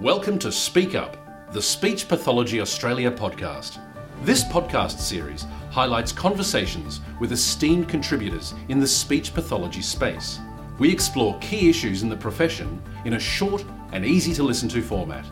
Welcome to Speak Up, the Speech Pathology Australia podcast. This podcast series highlights conversations with esteemed contributors in the speech pathology space. We explore key issues in the profession in a short and easy to listen to format.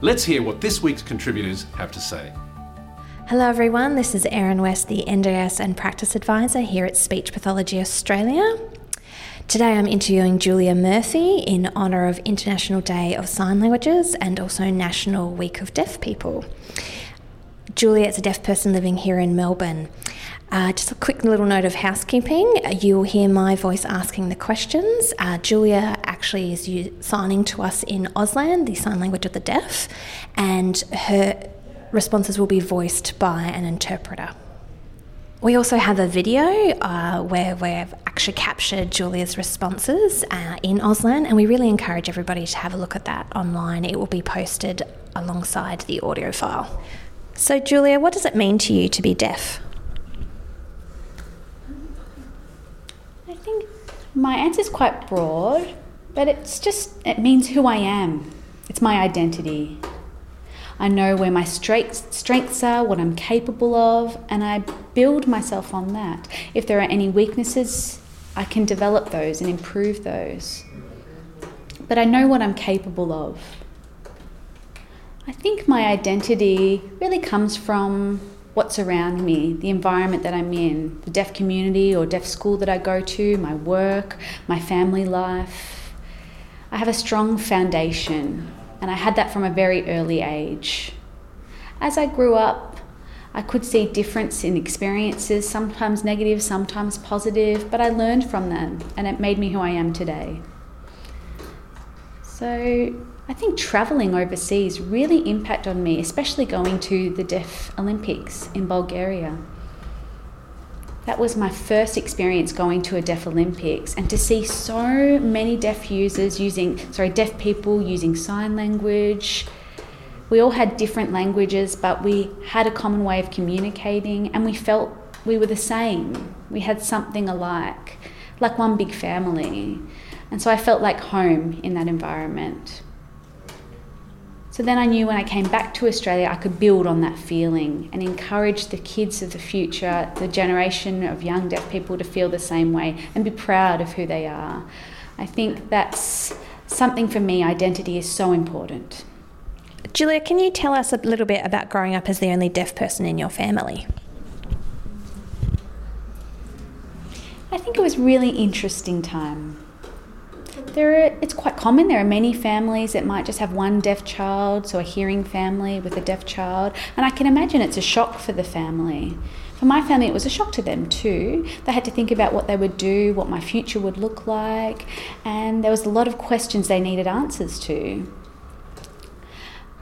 Let's hear what this week's contributors have to say. Hello, everyone. This is Erin West, the NDIS and Practice Advisor here at Speech Pathology Australia. Today I'm interviewing Julia Murphy in honour of International Day of Sign Languages and also National Week of Deaf People. Julia is a deaf person living here in Melbourne. Uh, just a quick little note of housekeeping. You'll hear my voice asking the questions. Uh, Julia actually is u- signing to us in Auslan, the sign language of the deaf, and her responses will be voiced by an interpreter. We also have a video uh, where we've actually captured Julia's responses uh, in Auslan, and we really encourage everybody to have a look at that online. It will be posted alongside the audio file. So, Julia, what does it mean to you to be deaf? I think my answer is quite broad, but it's just, it means who I am. It's my identity. I know where my strengths are, what I'm capable of, and I build myself on that. If there are any weaknesses, I can develop those and improve those. But I know what I'm capable of. I think my identity really comes from what's around me, the environment that I'm in, the deaf community or deaf school that I go to, my work, my family life. I have a strong foundation and I had that from a very early age. As I grew up, I could see difference in experiences, sometimes negative, sometimes positive, but I learned from them and it made me who I am today. So I think traveling overseas really impacted on me, especially going to the Deaf Olympics in Bulgaria. That was my first experience going to a Deaf Olympics and to see so many deaf users using, sorry, deaf people using sign language. We all had different languages, but we had a common way of communicating and we felt we were the same. We had something alike, like one big family. And so I felt like home in that environment. So then I knew when I came back to Australia, I could build on that feeling and encourage the kids of the future, the generation of young deaf people, to feel the same way and be proud of who they are. I think that's something for me, identity is so important. Julia, can you tell us a little bit about growing up as the only deaf person in your family? I think it was really interesting time there are, it's quite common. There are many families that might just have one deaf child, so a hearing family with a deaf child. And I can imagine it's a shock for the family. For my family, it was a shock to them too. They had to think about what they would do, what my future would look like, and there was a lot of questions they needed answers to.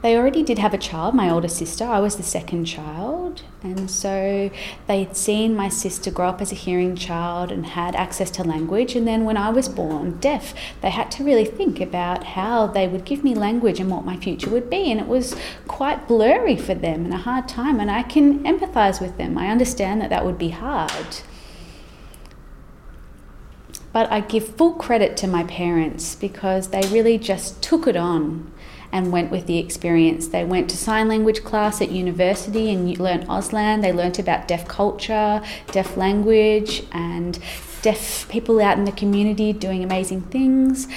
They already did have a child, my older sister. I was the second child. And so they'd seen my sister grow up as a hearing child and had access to language. And then when I was born deaf, they had to really think about how they would give me language and what my future would be. And it was quite blurry for them and a hard time. And I can empathize with them. I understand that that would be hard. But I give full credit to my parents because they really just took it on and went with the experience. They went to sign language class at university and learnt Auslan. They learnt about deaf culture, deaf language, and deaf people out in the community doing amazing things.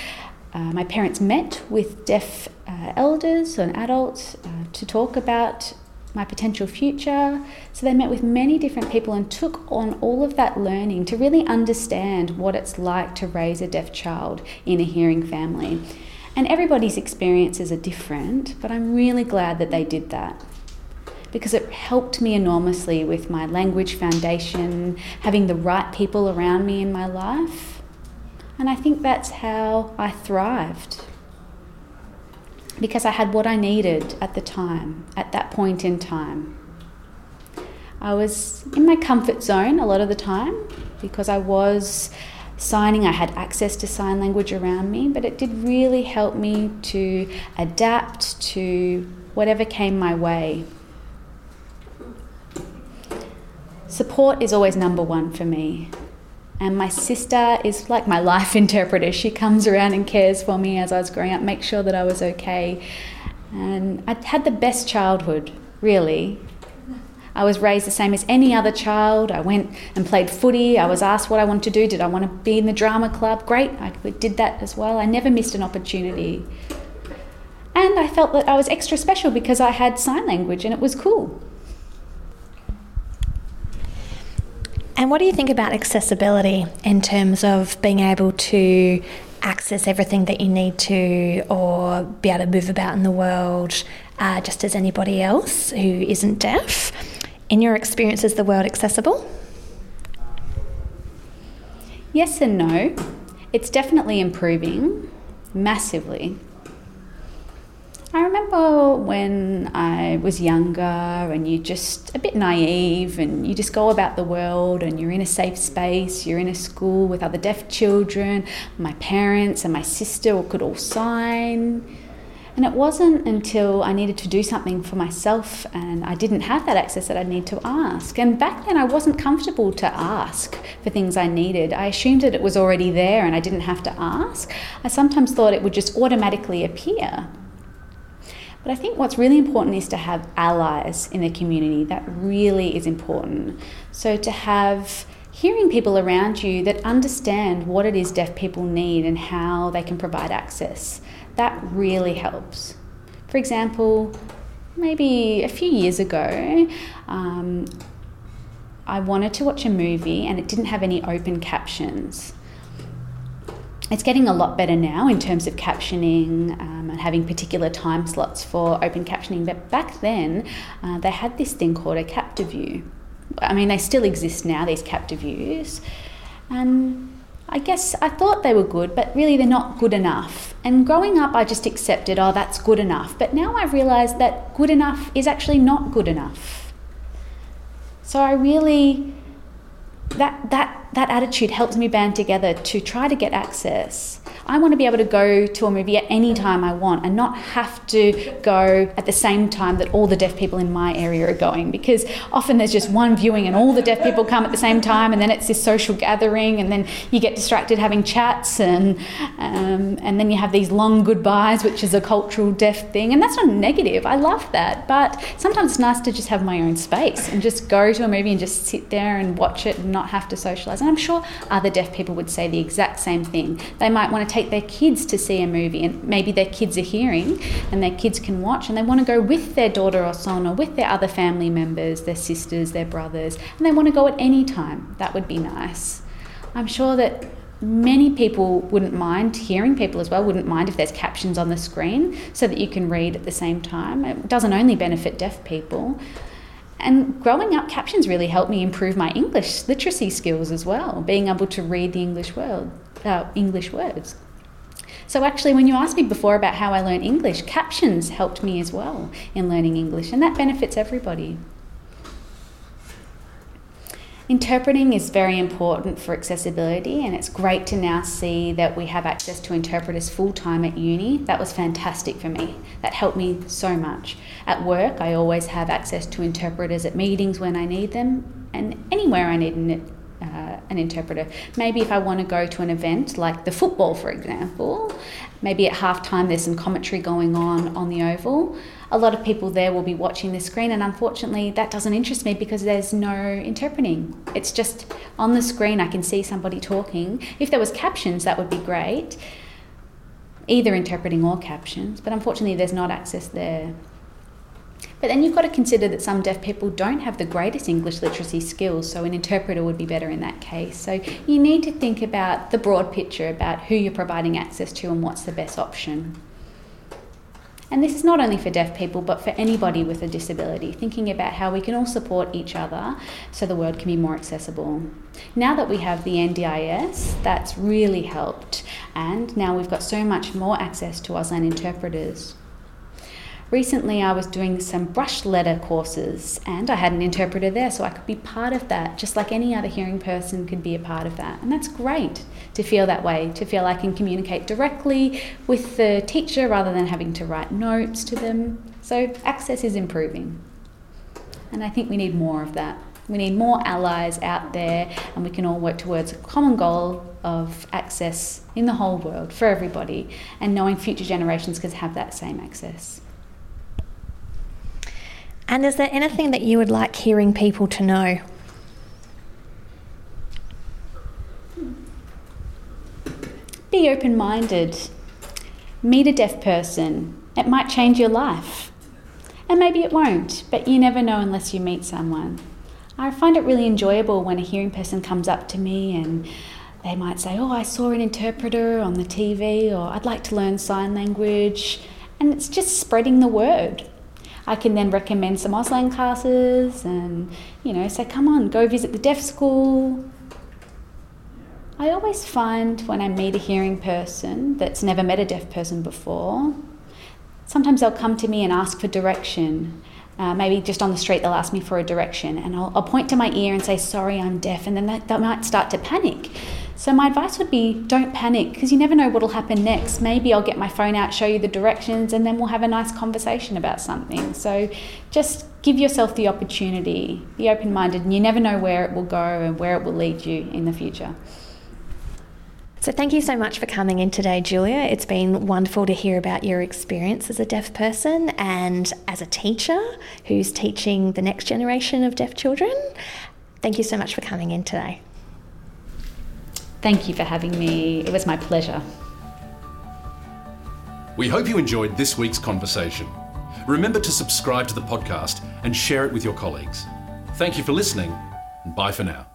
Uh, my parents met with deaf uh, elders and adults uh, to talk about my potential future. So they met with many different people and took on all of that learning to really understand what it's like to raise a deaf child in a hearing family. And everybody's experiences are different, but I'm really glad that they did that because it helped me enormously with my language foundation, having the right people around me in my life. And I think that's how I thrived because I had what I needed at the time, at that point in time. I was in my comfort zone a lot of the time because I was signing, I had access to sign language around me, but it did really help me to adapt to whatever came my way. Support is always number one for me. And my sister is like my life interpreter. She comes around and cares for me as I was growing up, make sure that I was okay. And I had the best childhood, really. I was raised the same as any other child. I went and played footy. I was asked what I wanted to do. Did I want to be in the drama club? Great, I did that as well. I never missed an opportunity. And I felt that I was extra special because I had sign language and it was cool. And what do you think about accessibility in terms of being able to access everything that you need to or be able to move about in the world uh, just as anybody else who isn't deaf? In your experience, is the world accessible? Yes and no. It's definitely improving massively. I remember when I was younger and you're just a bit naive and you just go about the world and you're in a safe space, you're in a school with other deaf children, my parents and my sister could all sign. And it wasn't until I needed to do something for myself and I didn't have that access that I need to ask. And back then I wasn't comfortable to ask for things I needed. I assumed that it was already there and I didn't have to ask. I sometimes thought it would just automatically appear. But I think what's really important is to have allies in the community. That really is important. So to have hearing people around you that understand what it is deaf people need and how they can provide access, that really helps. For example, maybe a few years ago, um, I wanted to watch a movie and it didn't have any open captions it's getting a lot better now in terms of captioning um, and having particular time slots for open captioning. But back then, uh, they had this thing called a Captiview. I mean, they still exist now, these Captiviews. And I guess I thought they were good, but really they're not good enough. And growing up, I just accepted, oh, that's good enough. But now I realise that good enough is actually not good enough. So I really, that, that that attitude helps me band together to try to get access. I want to be able to go to a movie at any time I want and not have to go at the same time that all the deaf people in my area are going because often there's just one viewing and all the deaf people come at the same time and then it's this social gathering and then you get distracted having chats and um, and then you have these long goodbyes which is a cultural deaf thing and that's not negative. I love that. But sometimes it's nice to just have my own space and just go to a movie and just sit there and watch it and not have to socialize. And I'm sure other deaf people would say the exact same thing. They might want to take their kids to see a movie and maybe their kids are hearing and their kids can watch and they want to go with their daughter or son or with their other family members, their sisters, their brothers, and they want to go at any time. That would be nice. I'm sure that many people wouldn't mind hearing people as well wouldn't mind if there's captions on the screen so that you can read at the same time it doesn't only benefit deaf people and growing up captions really helped me improve my english literacy skills as well being able to read the english uh, english words so, actually, when you asked me before about how I learned English, captions helped me as well in learning English, and that benefits everybody. Interpreting is very important for accessibility, and it's great to now see that we have access to interpreters full time at uni. That was fantastic for me. That helped me so much. At work, I always have access to interpreters at meetings when I need them, and anywhere I need an uh, an interpreter. Maybe if I want to go to an event like the football, for example, maybe at halftime there's some commentary going on on the oval. A lot of people there will be watching the screen, and unfortunately, that doesn't interest me because there's no interpreting. It's just on the screen, I can see somebody talking. If there was captions, that would be great, either interpreting or captions, but unfortunately, there's not access there. But then you've got to consider that some deaf people don't have the greatest English literacy skills, so an interpreter would be better in that case. So you need to think about the broad picture about who you're providing access to and what's the best option. And this is not only for deaf people, but for anybody with a disability, thinking about how we can all support each other so the world can be more accessible. Now that we have the NDIS, that's really helped, and now we've got so much more access to Auslan interpreters. Recently, I was doing some brush letter courses and I had an interpreter there, so I could be part of that, just like any other hearing person could be a part of that. And that's great to feel that way, to feel I can communicate directly with the teacher rather than having to write notes to them. So, access is improving. And I think we need more of that. We need more allies out there, and we can all work towards a common goal of access in the whole world for everybody, and knowing future generations can have that same access. And is there anything that you would like hearing people to know? Be open minded. Meet a deaf person. It might change your life. And maybe it won't, but you never know unless you meet someone. I find it really enjoyable when a hearing person comes up to me and they might say, Oh, I saw an interpreter on the TV, or I'd like to learn sign language. And it's just spreading the word. I can then recommend some Auslan classes and, you know, say, Come on, go visit the deaf school. I always find when I meet a hearing person that's never met a deaf person before, sometimes they'll come to me and ask for direction. Uh, maybe just on the street, they'll ask me for a direction, and I'll, I'll point to my ear and say, Sorry, I'm deaf, and then they, they might start to panic. So, my advice would be don't panic because you never know what will happen next. Maybe I'll get my phone out, show you the directions, and then we'll have a nice conversation about something. So, just give yourself the opportunity, be open minded, and you never know where it will go and where it will lead you in the future. So, thank you so much for coming in today, Julia. It's been wonderful to hear about your experience as a deaf person and as a teacher who's teaching the next generation of deaf children. Thank you so much for coming in today. Thank you for having me. It was my pleasure. We hope you enjoyed this week's conversation. Remember to subscribe to the podcast and share it with your colleagues. Thank you for listening, and bye for now.